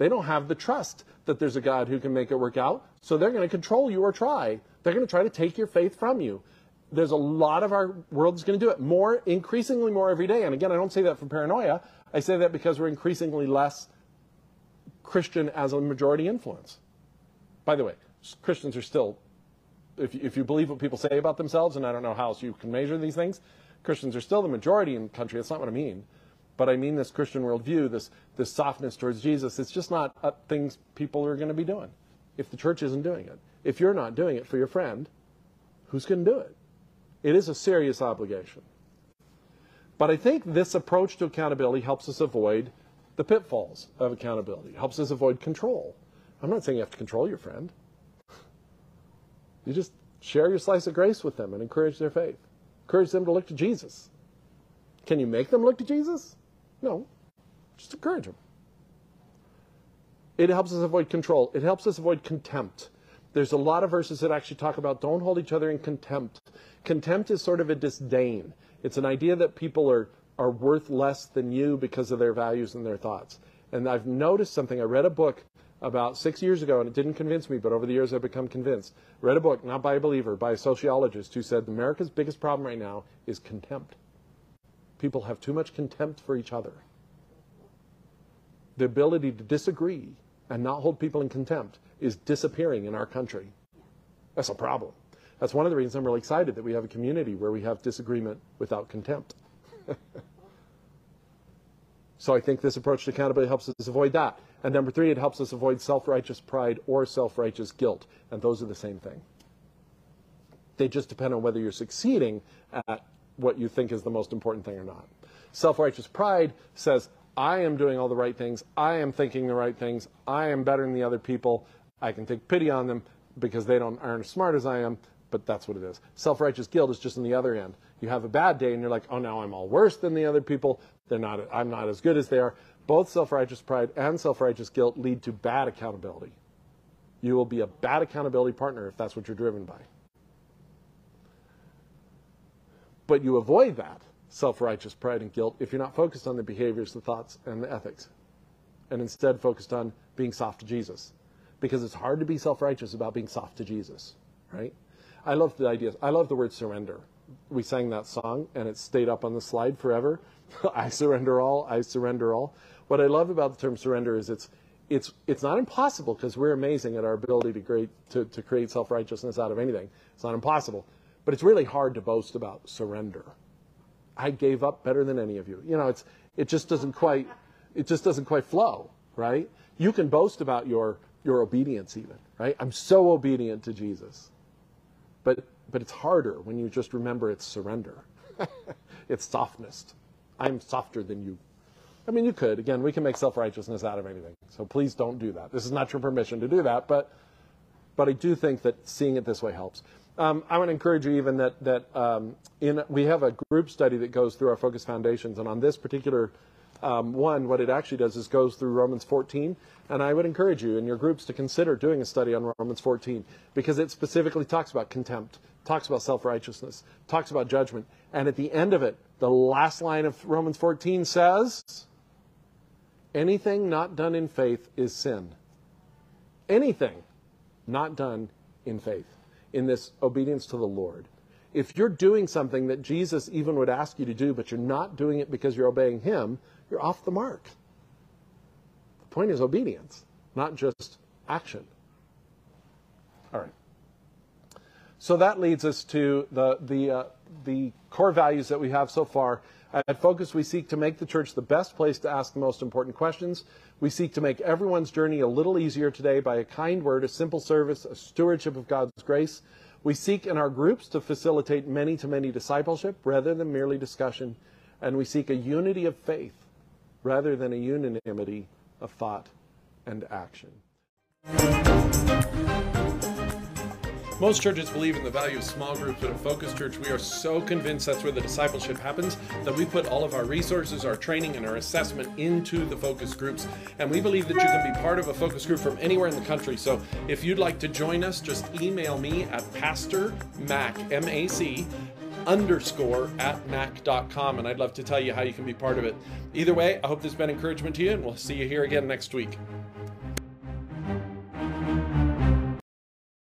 they don't have the trust that there's a God who can make it work out, so they're going to control you or try. They're going to try to take your faith from you. There's a lot of our world that's going to do it more, increasingly more every day. And again, I don't say that from paranoia. I say that because we're increasingly less Christian as a majority influence. By the way, Christians are still, if, if you believe what people say about themselves, and I don't know how else you can measure these things, Christians are still the majority in the country. That's not what I mean. But I mean this Christian worldview, this, this softness towards Jesus. It's just not uh, things people are going to be doing if the church isn't doing it. If you're not doing it for your friend, who's going to do it? It is a serious obligation. But I think this approach to accountability helps us avoid the pitfalls of accountability, it helps us avoid control. I'm not saying you have to control your friend. You just share your slice of grace with them and encourage their faith. Encourage them to look to Jesus. Can you make them look to Jesus? No. Just encourage them. It helps us avoid control. It helps us avoid contempt. There's a lot of verses that actually talk about don't hold each other in contempt. Contempt is sort of a disdain. It's an idea that people are, are worth less than you because of their values and their thoughts. And I've noticed something. I read a book about six years ago, and it didn't convince me, but over the years I've become convinced. Read a book, not by a believer, by a sociologist who said America's biggest problem right now is contempt. People have too much contempt for each other. The ability to disagree and not hold people in contempt is disappearing in our country. That's a problem. That's one of the reasons I'm really excited that we have a community where we have disagreement without contempt. *laughs* so I think this approach to accountability helps us avoid that. And number three, it helps us avoid self righteous pride or self righteous guilt. And those are the same thing. They just depend on whether you're succeeding at what you think is the most important thing or not. Self righteous pride says, I am doing all the right things. I am thinking the right things. I am better than the other people. I can take pity on them because they don't aren't as smart as I am, but that's what it is. Self-righteous guilt is just on the other end. You have a bad day and you're like, "Oh, now I'm all worse than the other people. They're not I'm not as good as they are." Both self-righteous pride and self-righteous guilt lead to bad accountability. You will be a bad accountability partner if that's what you're driven by. But you avoid that self-righteous pride and guilt if you're not focused on the behaviors, the thoughts, and the ethics, and instead focused on being soft to Jesus because it's hard to be self-righteous about being soft to Jesus, right? I love the idea. I love the word surrender. We sang that song and it stayed up on the slide forever. *laughs* I surrender all, I surrender all. what I love about the term surrender is it's it's it's not impossible because we're amazing at our ability to create to, to create self righteousness out of anything. It's not impossible, but it's really hard to boast about surrender. I gave up better than any of you. You know, it's it just doesn't quite it just doesn't quite flow, right? You can boast about your your obedience even, right? I'm so obedient to Jesus. But but it's harder when you just remember it's surrender. *laughs* it's softness. I'm softer than you. I mean, you could. Again, we can make self righteousness out of anything. So please don't do that. This is not your permission to do that, but but I do think that seeing it this way helps. Um, I would encourage you even that that um, in we have a group study that goes through our Focus Foundations, and on this particular um, one, what it actually does is goes through Romans 14, and I would encourage you in your groups to consider doing a study on Romans 14 because it specifically talks about contempt, talks about self-righteousness, talks about judgment, and at the end of it, the last line of Romans 14 says, "Anything not done in faith is sin." Anything not done in faith, in this obedience to the Lord. If you're doing something that Jesus even would ask you to do, but you're not doing it because you're obeying Him, you're off the mark. The point is obedience, not just action. All right. So that leads us to the, the, uh, the core values that we have so far. At Focus, we seek to make the church the best place to ask the most important questions. We seek to make everyone's journey a little easier today by a kind word, a simple service, a stewardship of God's grace. We seek in our groups to facilitate many to many discipleship rather than merely discussion. And we seek a unity of faith rather than a unanimity of thought and action. Most churches believe in the value of small groups, but at Focus Church, we are so convinced that's where the discipleship happens that we put all of our resources, our training, and our assessment into the focus groups. And we believe that you can be part of a focus group from anywhere in the country. So if you'd like to join us, just email me at Pastor Mac, M A C, underscore at mac.com, and I'd love to tell you how you can be part of it. Either way, I hope this has been encouragement to you, and we'll see you here again next week.